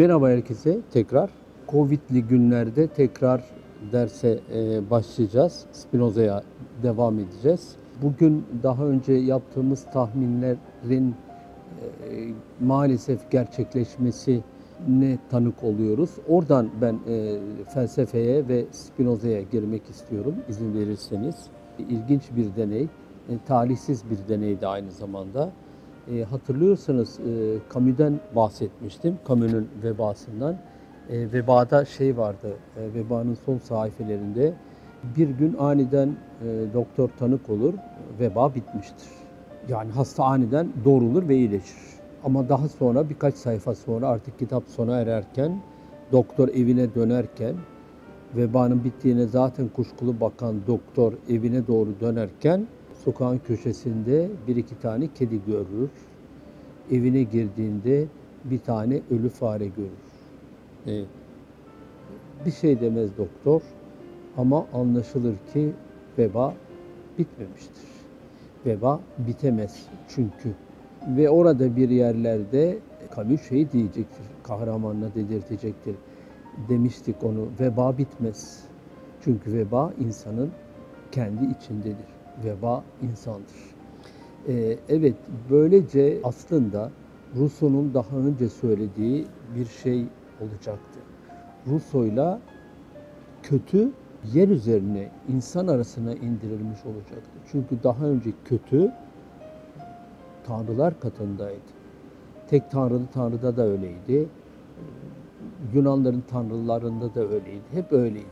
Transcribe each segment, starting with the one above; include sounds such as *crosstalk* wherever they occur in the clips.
Merhaba herkese tekrar. Covid'li günlerde tekrar derse e, başlayacağız. Spinoza'ya devam edeceğiz. Bugün daha önce yaptığımız tahminlerin e, maalesef gerçekleşmesine tanık oluyoruz. Oradan ben e, felsefeye ve Spinoza'ya girmek istiyorum izin verirseniz. İlginç bir deney, e, talihsiz bir deney de aynı zamanda. E, hatırlıyorsanız e, Camus'den bahsetmiştim, Camus'un vebasından. E, vebada şey vardı, e, vebanın son sayfelerinde bir gün aniden e, doktor tanık olur, veba bitmiştir. Yani hasta aniden doğrulur ve iyileşir. Ama daha sonra birkaç sayfa sonra artık kitap sona ererken, doktor evine dönerken, vebanın bittiğine zaten kuşkulu bakan doktor evine doğru dönerken sokağın köşesinde bir iki tane kedi görür. Evine girdiğinde bir tane ölü fare görür. Evet. Bir şey demez doktor ama anlaşılır ki veba bitmemiştir. Veba bitemez çünkü. Ve orada bir yerlerde Camus şey diyecektir, kahramanına dedirtecektir. Demiştik onu, veba bitmez. Çünkü veba insanın kendi içindedir. Veba insandır. Ee, evet, böylece aslında Rousseau'nun daha önce söylediği bir şey olacaktı. Rousseau'yla kötü yer üzerine, insan arasına indirilmiş olacaktı. Çünkü daha önce kötü tanrılar katındaydı. Tek tanrılı tanrıda da öyleydi. Yunanların tanrılarında da öyleydi. Hep öyleydi.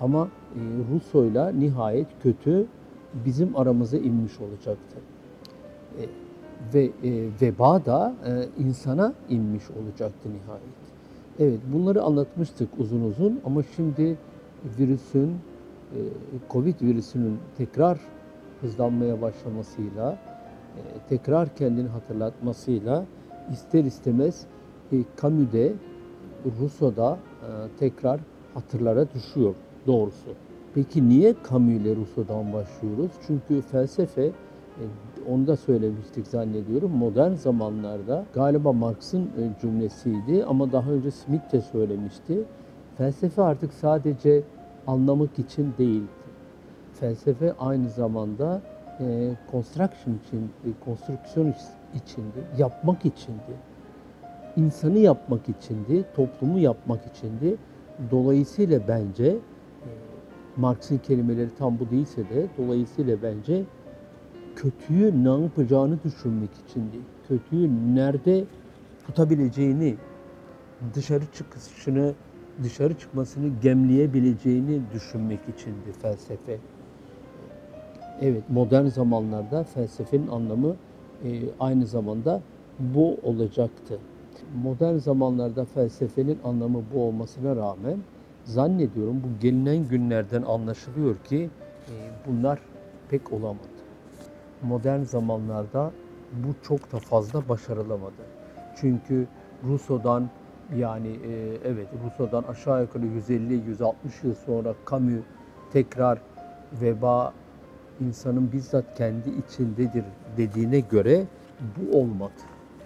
Ama e, Rousseau'yla nihayet kötü bizim aramıza inmiş olacaktı. E, ve e, veba da e, insana inmiş olacaktı nihayet. Evet bunları anlatmıştık uzun uzun ama şimdi virüsün, e, Covid virüsünün tekrar hızlanmaya başlamasıyla, e, tekrar kendini hatırlatmasıyla ister istemez e, Camus'de, Rousseau'da e, tekrar hatırlara düşüyor doğrusu. Peki niye Camus ile Rousseau'dan başlıyoruz? Çünkü felsefe, e, onu da söylemiştik zannediyorum, modern zamanlarda galiba Marx'ın e, cümlesiydi ama daha önce Smith de söylemişti. Felsefe artık sadece anlamak için değildi. Felsefe aynı zamanda e, construction için, konstrüksiyon içindi, yapmak içindi. İnsanı yapmak içindi, toplumu yapmak içindi. Dolayısıyla bence Marx'ın kelimeleri tam bu değilse de dolayısıyla bence kötüyü ne yapacağını düşünmek içindi. Kötüyü nerede tutabileceğini, dışarı çıkışını, dışarı çıkmasını gemleyebileceğini düşünmek içindi felsefe. Evet, modern zamanlarda felsefenin anlamı e, aynı zamanda bu olacaktı. Modern zamanlarda felsefenin anlamı bu olmasına rağmen zannediyorum bu gelinen günlerden anlaşılıyor ki e, bunlar pek olamadı. Modern zamanlarda bu çok da fazla başarılamadı. Çünkü Rousseau'dan yani e, evet Rousseau'dan aşağı yukarı 150-160 yıl sonra Camus tekrar veba insanın bizzat kendi içindedir dediğine göre bu olmadı.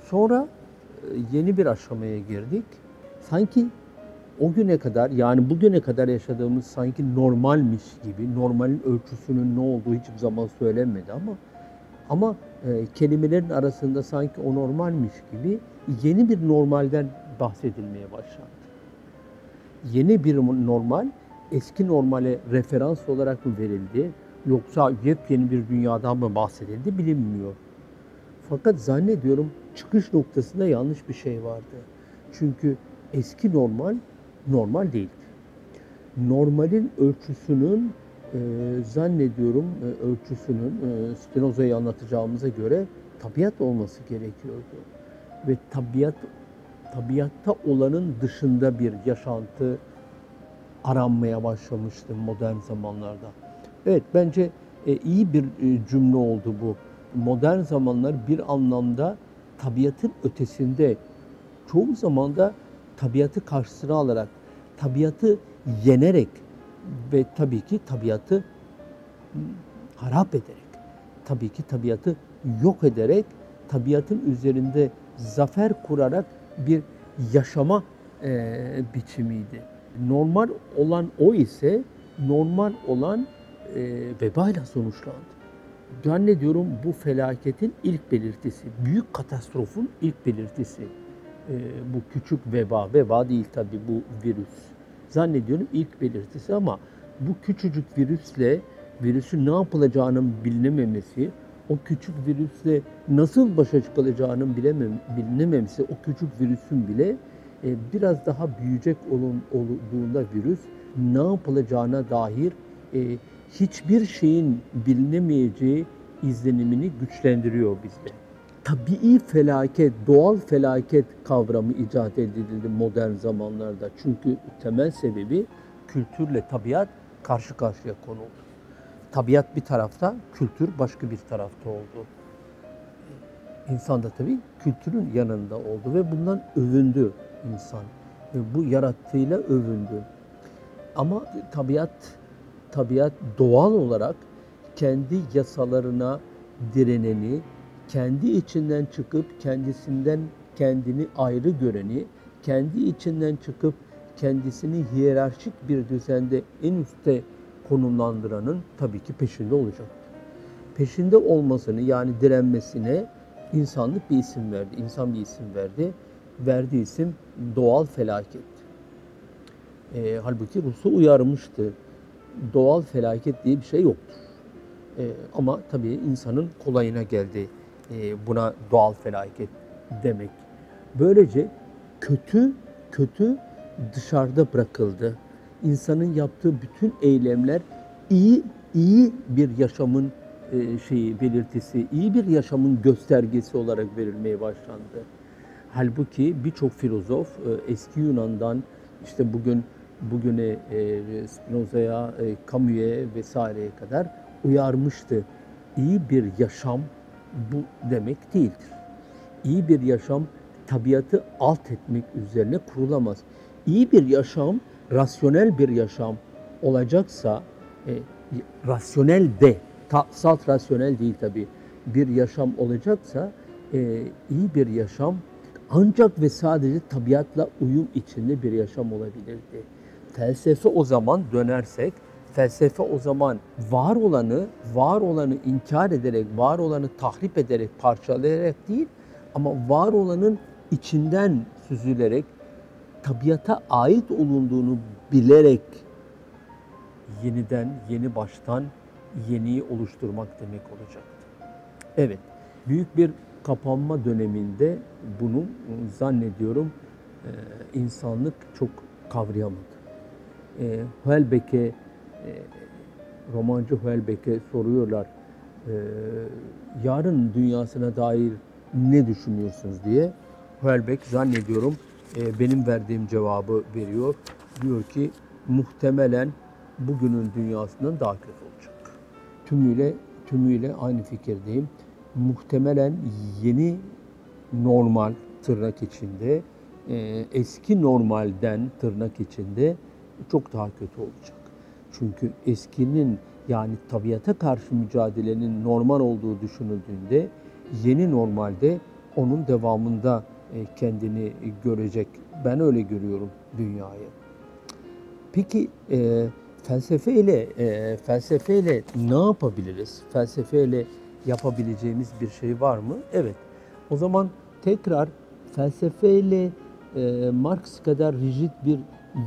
Sonra e, yeni bir aşamaya girdik. Sanki o güne kadar yani bugüne kadar yaşadığımız sanki normalmiş gibi, normalin ölçüsünün ne olduğu hiçbir zaman söylenmedi ama ama e, kelimelerin arasında sanki o normalmiş gibi yeni bir normalden bahsedilmeye başlandı. Yeni bir normal eski normale referans olarak mı verildi yoksa yepyeni bir dünyadan mı bahsedildi bilinmiyor. Fakat zannediyorum çıkış noktasında yanlış bir şey vardı. Çünkü eski normal normal değildi. Normalin ölçüsünün e, zannediyorum e, ölçüsünün e, Spinoza'yı anlatacağımıza göre tabiat olması gerekiyordu. Ve tabiat tabiatta olanın dışında bir yaşantı aranmaya başlamıştı modern zamanlarda. Evet bence e, iyi bir e, cümle oldu bu. Modern zamanlar bir anlamda tabiatın ötesinde çoğu zaman da tabiatı karşısına alarak, tabiatı yenerek ve tabii ki tabiatı harap ederek, tabii ki tabiatı yok ederek, tabiatın üzerinde zafer kurarak bir yaşama e, biçimiydi. Normal olan o ise normal olan e, vebayla sonuçlandı. Zannediyorum bu felaketin ilk belirtisi, büyük katastrofun ilk belirtisi. E, bu küçük veba, veba değil tabii bu virüs. Zannediyorum ilk belirtisi ama bu küçücük virüsle virüsün ne yapılacağının bilinememesi, o küçük virüsle nasıl başa çıkılacağının bilemem, bilinememesi, o küçük virüsün bile e, biraz daha büyüyecek olun, olduğunda virüs ne yapılacağına dair e, hiçbir şeyin bilinemeyeceği izlenimini güçlendiriyor bizde. Tabii felaket, doğal felaket kavramı icat edildi modern zamanlarda. Çünkü temel sebebi kültürle tabiat karşı karşıya konuldu. Tabiat bir tarafta, kültür başka bir tarafta oldu. İnsan da tabii kültürün yanında oldu ve bundan övündü insan. Ve bu yarattığıyla övündü. Ama tabiat tabiat doğal olarak kendi yasalarına direneni, kendi içinden çıkıp kendisinden kendini ayrı göreni, kendi içinden çıkıp kendisini hiyerarşik bir düzende en üstte konumlandıranın tabii ki peşinde olacak. Peşinde olmasını yani direnmesine insanlık bir isim verdi, insan bir isim verdi. Verdiği isim doğal felaket. E, halbuki Rus'u uyarmıştı. Doğal felaket diye bir şey yoktur. E, ama tabii insanın kolayına geldi e, buna doğal felaket demek. Böylece kötü kötü dışarıda bırakıldı. İnsanın yaptığı bütün eylemler iyi iyi bir yaşamın e, şeyi belirtisi, iyi bir yaşamın göstergesi olarak verilmeye başlandı. Halbuki birçok filozof e, eski Yunan'dan işte bugün bugüne Spinoza'ya, e, Camus'e vesaireye kadar uyarmıştı. İyi bir yaşam bu demek değildir. İyi bir yaşam tabiatı alt etmek üzerine kurulamaz. İyi bir yaşam, rasyonel bir yaşam olacaksa, e, rasyonel de, ta, salt rasyonel değil tabi, bir yaşam olacaksa e, iyi bir yaşam ancak ve sadece tabiatla uyum içinde bir yaşam olabilirdi. Felsefe o zaman dönersek, felsefe o zaman var olanı, var olanı inkar ederek, var olanı tahrip ederek, parçalayarak değil ama var olanın içinden süzülerek, tabiata ait olunduğunu bilerek yeniden, yeni baştan yeniyi oluşturmak demek olacaktı. Evet, büyük bir kapanma döneminde bunu zannediyorum insanlık çok kavrayamadı. E, Hölbek'e, e, romancı Hölbek'e soruyorlar, e, yarın dünyasına dair ne düşünüyorsunuz diye. Hölbek zannediyorum e, benim verdiğim cevabı veriyor. Diyor ki muhtemelen bugünün dünyasından daha kötü olacak. Tümüyle tümüyle aynı fikirdeyim. Muhtemelen yeni normal tırnak içinde e, eski normalden tırnak içinde çok daha kötü olacak. Çünkü eskinin yani tabiata karşı mücadelenin normal olduğu düşünüldüğünde yeni normalde onun devamında e, kendini görecek. Ben öyle görüyorum dünyayı. Peki e, felsefeyle e, felsefeyle ne yapabiliriz? Felsefeyle yapabileceğimiz bir şey var mı? Evet. O zaman tekrar felsefeyle e, Marx kadar rigid bir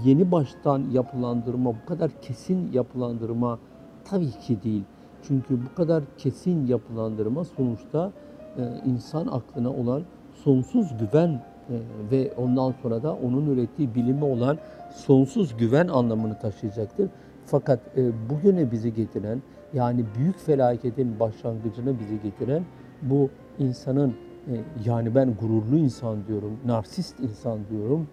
yeni baştan yapılandırma, bu kadar kesin yapılandırma tabii ki değil. Çünkü bu kadar kesin yapılandırma sonuçta e, insan aklına olan sonsuz güven e, ve ondan sonra da onun ürettiği bilime olan sonsuz güven anlamını taşıyacaktır. Fakat e, bugüne bizi getiren yani büyük felaketin başlangıcına bizi getiren bu insanın e, yani ben gururlu insan diyorum, narsist insan diyorum.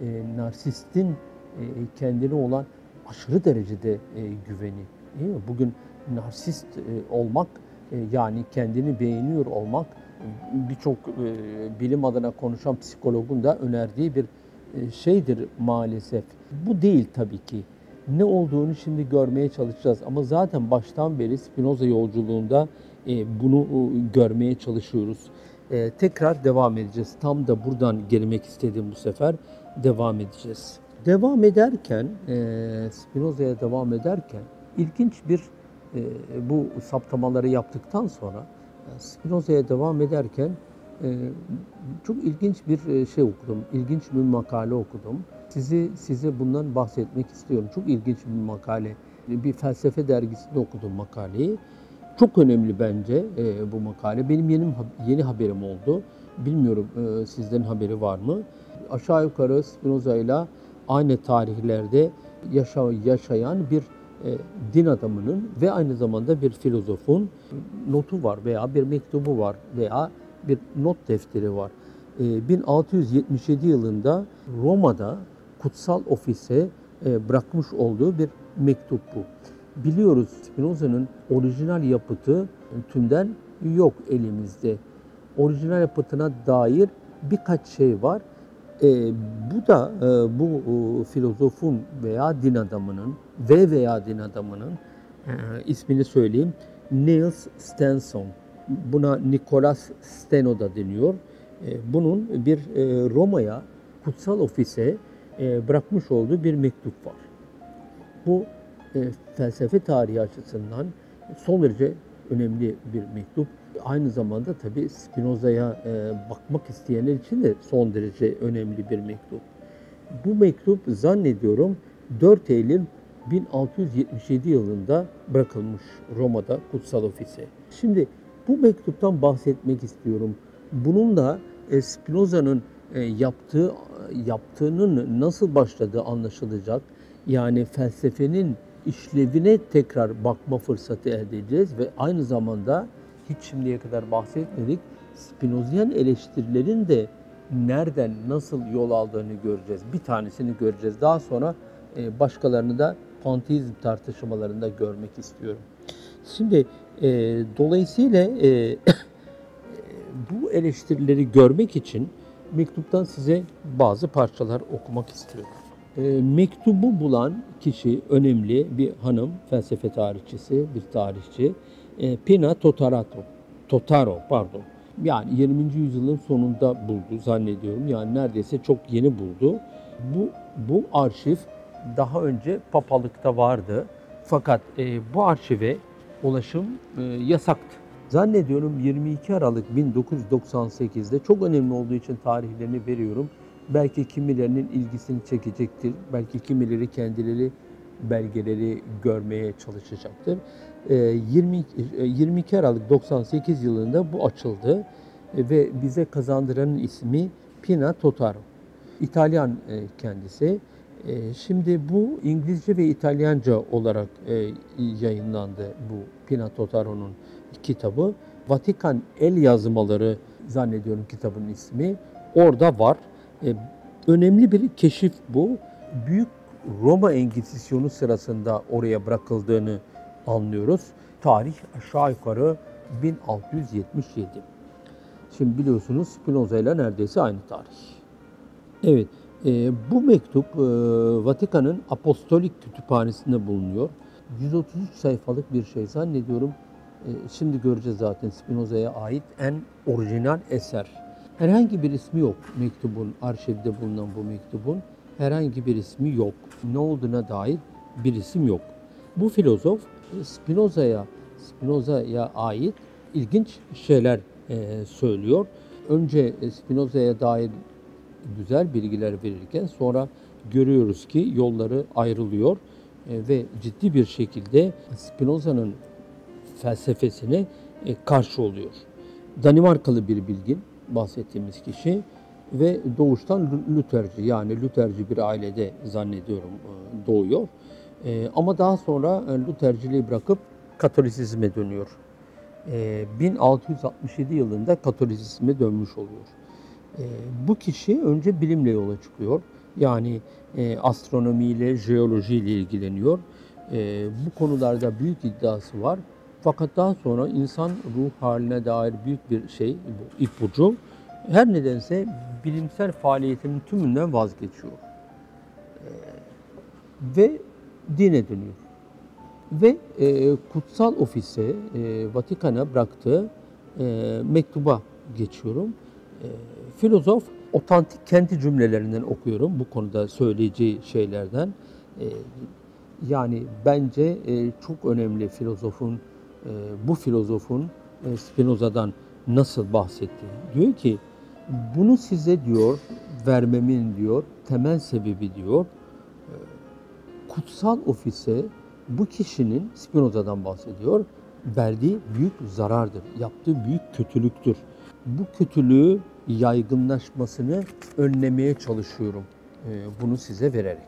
E, narsistin e, kendine olan aşırı derecede e, güveni. Değil mi? Bugün narsist e, olmak e, yani kendini beğeniyor olmak birçok e, bilim adına konuşan psikologun da önerdiği bir e, şeydir maalesef. Bu değil tabii ki. Ne olduğunu şimdi görmeye çalışacağız ama zaten baştan beri Spinoza yolculuğunda e, bunu görmeye çalışıyoruz. Tekrar devam edeceğiz. Tam da buradan gelmek istedim bu sefer. Devam edeceğiz. Devam ederken, e, Spinoza'ya devam ederken ilginç bir e, bu saptamaları yaptıktan sonra e, Spinoza'ya devam ederken e, çok ilginç bir e, şey okudum, ilginç bir makale okudum. Sizi size bundan bahsetmek istiyorum. Çok ilginç bir makale. Bir felsefe dergisinde okudum makaleyi. Çok önemli bence e, bu makale. Benim yeni yeni haberim oldu. Bilmiyorum e, sizlerin haberi var mı? Aşağı yukarı Spinoza ile aynı tarihlerde yaşa, yaşayan bir e, din adamının ve aynı zamanda bir filozofun notu var veya bir mektubu var veya bir not defteri var. E, 1677 yılında Roma'da kutsal ofise e, bırakmış olduğu bir mektup bu. Biliyoruz Spinoza'nın orijinal yapıtı tümden yok elimizde. Orijinal yapıtına dair birkaç şey var. E, bu da e, bu e, filozofun veya din adamının ve veya din adamının e, ismini söyleyeyim. Niels Stenson. Buna Nicholas Steno da deniyor. E, bunun bir e, Roma'ya kutsal ofise e, bırakmış olduğu bir mektup var. Bu e, felsefe tarihi açısından son derece önemli bir mektup. Aynı zamanda tabii Spinoza'ya e, bakmak isteyenler için de son derece önemli bir mektup. Bu mektup zannediyorum 4 Eylül 1677 yılında bırakılmış Roma'da kutsal ofise. Şimdi bu mektuptan bahsetmek istiyorum. Bununla e, Spinoza'nın e, yaptığı yaptığının nasıl başladığı anlaşılacak. Yani felsefenin işlevine tekrar bakma fırsatı elde edeceğiz ve aynı zamanda hiç şimdiye kadar bahsetmedik Spinozian eleştirilerin de nereden nasıl yol aldığını göreceğiz. Bir tanesini göreceğiz. Daha sonra e, başkalarını da panteizm tartışmalarında görmek istiyorum. Şimdi e, dolayısıyla e, *coughs* bu eleştirileri görmek için mektuptan size bazı parçalar okumak istiyorum. E, mektubu bulan kişi önemli bir hanım, felsefe tarihçisi, bir tarihçi. E, Pina Totarato, Totaro pardon. Yani 20. yüzyılın sonunda buldu zannediyorum. Yani neredeyse çok yeni buldu. Bu bu arşiv daha önce papalıkta vardı. Fakat e, bu arşive ulaşım e, yasaktı. Zannediyorum 22 Aralık 1998'de çok önemli olduğu için tarihlerini veriyorum. Belki kimilerinin ilgisini çekecektir. Belki kimileri kendileri belgeleri görmeye çalışacaktır. 20, ee, 22 e, Aralık 98 yılında bu açıldı e, ve bize kazandıranın ismi Pina Totaro. İtalyan e, kendisi. Şimdi bu İngilizce ve İtalyanca olarak yayınlandı bu Pina Totaro'nun kitabı. Vatikan El Yazmaları zannediyorum kitabın ismi. Orada var. Önemli bir keşif bu. Büyük Roma Engizisyonu sırasında oraya bırakıldığını anlıyoruz. Tarih aşağı yukarı 1677. Şimdi biliyorsunuz Spinoza ile neredeyse aynı tarih. Evet, e, bu mektup e, Vatikan'ın Apostolik Kütüphanesi'nde bulunuyor. 133 sayfalık bir şey zannediyorum. E, şimdi göreceğiz zaten Spinoza'ya ait en orijinal eser. Herhangi bir ismi yok mektubun, arşivde bulunan bu mektubun herhangi bir ismi yok. Ne olduğuna dair bir isim yok. Bu filozof Spinoza'ya Spinoza'ya ait ilginç şeyler e, söylüyor. Önce Spinoza'ya dair güzel bilgiler verirken sonra görüyoruz ki yolları ayrılıyor e, ve ciddi bir şekilde Spinoza'nın felsefesine e, karşı oluyor. Danimarkalı bir bilgin bahsettiğimiz kişi ve doğuştan Lutherci yani Lutherci bir ailede zannediyorum e, doğuyor. E, ama daha sonra e, Lutherciliği bırakıp Katolisizme dönüyor. 1667 yılında Katolisizme dönmüş oluyor. Bu kişi önce bilimle yola çıkıyor. Yani astronomiyle, jeolojiyle ilgileniyor. Bu konularda büyük iddiası var. Fakat daha sonra insan ruh haline dair büyük bir şey, ipucu her nedense bilimsel faaliyetinin tümünden vazgeçiyor. Ee, ve dine dönüyor. Ve e, kutsal ofise, e, Vatikan'a bıraktığı e, mektuba geçiyorum. E, filozof otantik kendi cümlelerinden okuyorum bu konuda söyleyeceği şeylerden. E, yani bence e, çok önemli filozofun, bu filozofun e, Spinoza'dan nasıl bahsetti? Diyor ki bunu size diyor vermemin diyor temel sebebi diyor e, kutsal ofise bu kişinin Spinoza'dan bahsediyor verdiği büyük zarardır. Yaptığı büyük kötülüktür. Bu kötülüğü yaygınlaşmasını önlemeye çalışıyorum. E, bunu size vererek.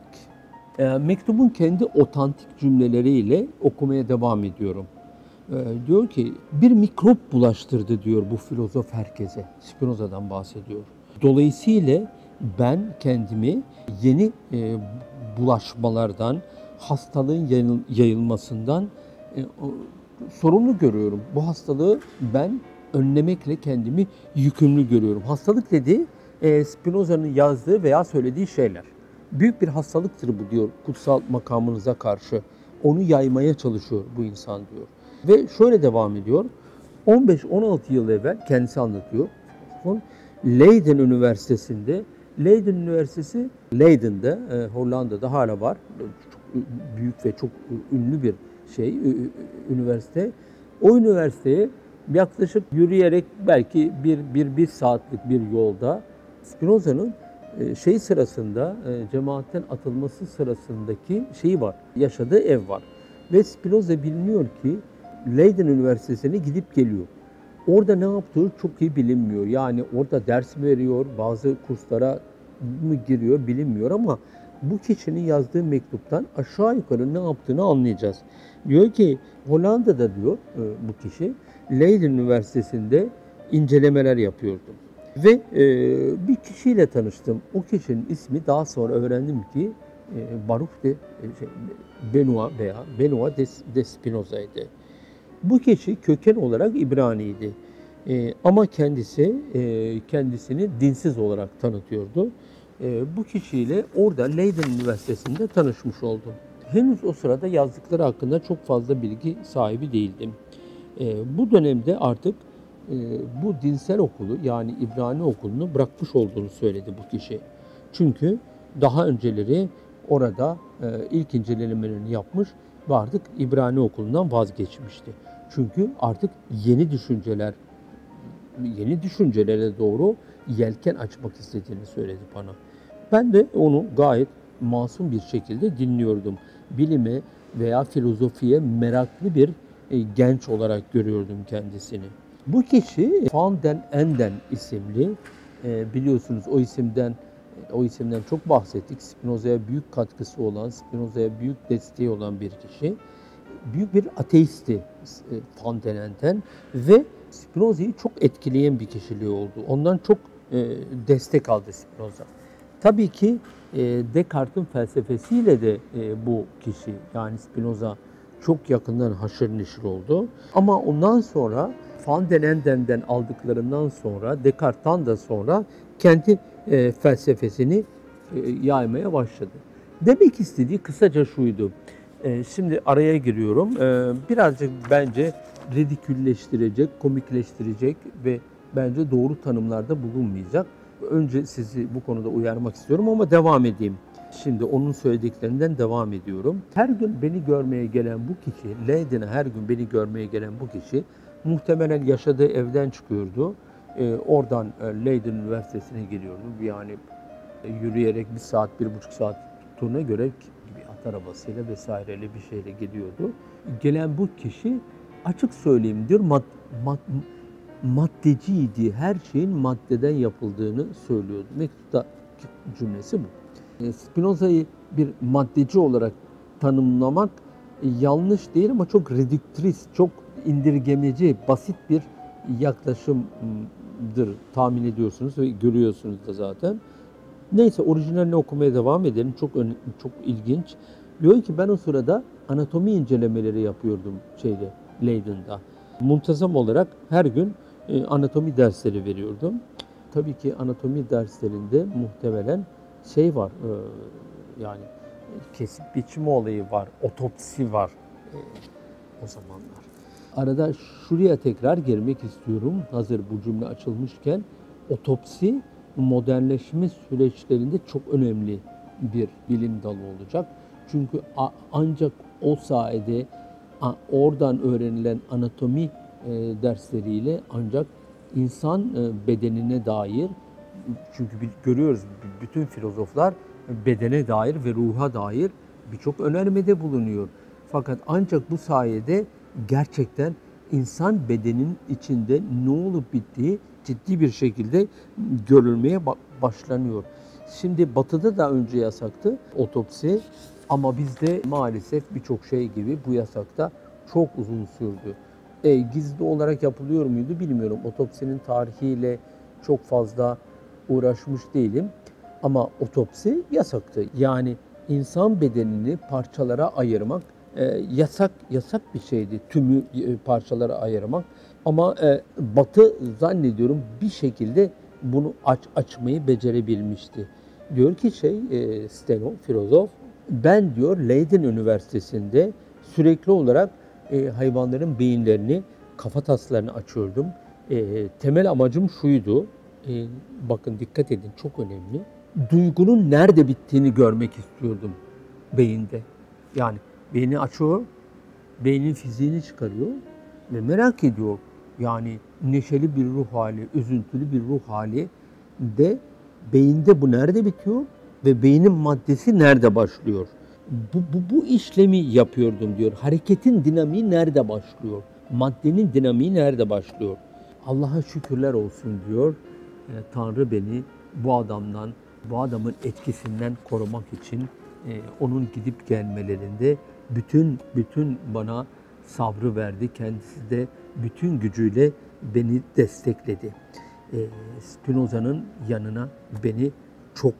E, mektubun kendi otantik cümleleriyle okumaya devam ediyorum. E, diyor ki bir mikrop bulaştırdı diyor bu filozof herkese. Spinoza'dan bahsediyor. Dolayısıyla ben kendimi yeni bulaşmalardan, hastalığın yayılmasından sorumlu görüyorum. Bu hastalığı ben önlemekle kendimi yükümlü görüyorum. Hastalık dedi Spinoza'nın yazdığı veya söylediği şeyler. Büyük bir hastalıktır bu diyor kutsal makamınıza karşı. Onu yaymaya çalışıyor bu insan diyor. Ve şöyle devam ediyor. 15-16 yıl evvel kendisi anlatıyor. Leiden Üniversitesi'nde Leiden Üniversitesi Leiden'de e, Hollanda'da hala var. Çok büyük ve çok ünlü bir şey üniversite. O üniversiteye yaklaşık yürüyerek belki bir, bir, bir saatlik bir yolda Spinoza'nın e, şey sırasında, e, cemaatten atılması sırasındaki şeyi var, yaşadığı ev var. Ve Spinoza biliniyor ki Leiden Üniversitesi'ne gidip geliyor. Orada ne yaptığı çok iyi bilinmiyor. Yani orada ders veriyor, bazı kurslara mı giriyor bilinmiyor ama bu kişinin yazdığı mektuptan aşağı yukarı ne yaptığını anlayacağız. Diyor ki Hollanda'da diyor e, bu kişi Leiden Üniversitesi'nde incelemeler yapıyordum. Ve e, bir kişiyle tanıştım. O kişinin ismi daha sonra öğrendim ki e, Baruch de e, şey, Benoit veya Benoit de, de Spinoza'ydı. Bu kişi köken olarak İbrani'ydi. E, ama kendisi e, kendisini dinsiz olarak tanıtıyordu. E, bu kişiyle orada Leiden Üniversitesi'nde tanışmış oldum. Henüz o sırada yazdıkları hakkında çok fazla bilgi sahibi değildim. E, bu dönemde artık e, bu dinsel okulu yani İbrani okulunu bırakmış olduğunu söyledi bu kişi. Çünkü daha önceleri orada e, ilk incelemelerini yapmış ve artık İbrani okulundan vazgeçmişti. Çünkü artık yeni düşünceler, yeni düşüncelere doğru yelken açmak istediğini söyledi bana. Ben de onu gayet masum bir şekilde dinliyordum. Bilime veya filozofiye meraklı bir e, genç olarak görüyordum kendisini. Bu kişi Van den Enden isimli, e, biliyorsunuz o isimden o isimden çok bahsettik. Spinoza'ya büyük katkısı olan, Spinoza'ya büyük desteği olan bir kişi. Büyük bir ateisti e, Van den Enden ve Spinoza'yı çok etkileyen bir kişiliği oldu. Ondan çok e, destek aldı Spinoza. Tabii ki e, Descartes'in felsefesiyle de e, bu kişi yani Spinoza çok yakından haşır neşir oldu. Ama ondan sonra Van aldıklarından sonra, Descartes'tan da sonra kendi e, felsefesini e, yaymaya başladı. Demek istediği kısaca şuydu. E, şimdi araya giriyorum. E, birazcık bence redikülleştirecek, komikleştirecek ve bence doğru tanımlarda bulunmayacak. Önce sizi bu konuda uyarmak istiyorum ama devam edeyim. Şimdi onun söylediklerinden devam ediyorum. Her gün beni görmeye gelen bu kişi, Leiden'e her gün beni görmeye gelen bu kişi muhtemelen yaşadığı evden çıkıyordu. E, oradan e, Leiden Üniversitesi'ne geliyordu. Yani e, yürüyerek bir saat, bir buçuk saat tuttuğuna göre bir at arabasıyla vesaireyle bir şeyle gidiyordu. Gelen bu kişi açık söyleyeyim diyor mad, mad, maddeciydi. Her şeyin maddeden yapıldığını söylüyordu. Mektupta cümlesi bu. E, Spinoza'yı bir maddeci olarak tanımlamak e, yanlış değil ama çok redüktris, çok indirgemeci, basit bir yaklaşımdır tahmin ediyorsunuz ve görüyorsunuz da zaten. Neyse orijinalini okumaya devam edelim. Çok çok ilginç. Diyor ki ben o sırada anatomi incelemeleri yapıyordum şeyde Leiden'da. Muntazam olarak her gün e, anatomi dersleri veriyordum. Tabii ki anatomi derslerinde muhtemelen şey var e, yani kesip biçme olayı var, otopsi var e, o zamanlar. Arada şuraya tekrar girmek istiyorum hazır bu cümle açılmışken. Otopsi modernleşme süreçlerinde çok önemli bir bilim dalı olacak. Çünkü ancak o sayede oradan öğrenilen anatomi e, dersleriyle ancak insan e, bedenine dair çünkü görüyoruz bütün filozoflar bedene dair ve ruha dair birçok önermede bulunuyor. Fakat ancak bu sayede gerçekten insan bedenin içinde ne olup bittiği ciddi bir şekilde görülmeye başlanıyor. Şimdi batıda da önce yasaktı otopsi ama bizde maalesef birçok şey gibi bu yasakta çok uzun sürdü. E, gizli olarak yapılıyor muydu bilmiyorum. Otopsinin tarihiyle çok fazla uğraşmış değilim. Ama otopsi yasaktı. Yani insan bedenini parçalara ayırmak e, yasak yasak bir şeydi. Tümü e, parçalara ayırmak. Ama e, Batı zannediyorum bir şekilde bunu aç açmayı becerebilmişti. Diyor ki şey e, Steno, filozof, ben diyor Leiden Üniversitesi'nde sürekli olarak hayvanların beyinlerini, kafa taslarını açıyordum. Temel amacım şuydu, bakın dikkat edin çok önemli. Duygunun nerede bittiğini görmek istiyordum beyinde. Yani beyni açıyor, beynin fiziğini çıkarıyor ve merak ediyor. Yani neşeli bir ruh hali, üzüntülü bir ruh hali de beyinde bu nerede bitiyor ve beynin maddesi nerede başlıyor? Bu, bu, bu işlemi yapıyordum diyor. Hareketin dinamiği nerede başlıyor? Maddenin dinamiği nerede başlıyor? Allah'a şükürler olsun diyor. E, Tanrı beni bu adamdan, bu adamın etkisinden korumak için e, onun gidip gelmelerinde bütün bütün bana sabrı verdi. Kendisi de bütün gücüyle beni destekledi. E, Spinoza'nın yanına beni çok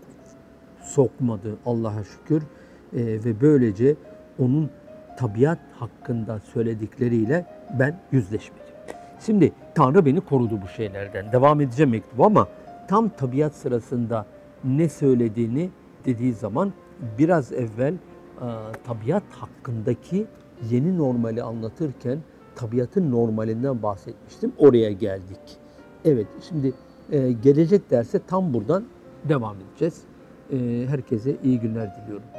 sokmadı Allah'a şükür. E, ve böylece onun tabiat hakkında söyledikleriyle ben yüzleşmedim. Şimdi Tanrı beni korudu bu şeylerden. Devam edeceğim mektubu ama tam tabiat sırasında ne söylediğini dediği zaman biraz evvel tabiat hakkındaki yeni normali anlatırken tabiatın normalinden bahsetmiştim. Oraya geldik. Evet şimdi e, gelecek derse tam buradan devam edeceğiz. E, herkese iyi günler diliyorum.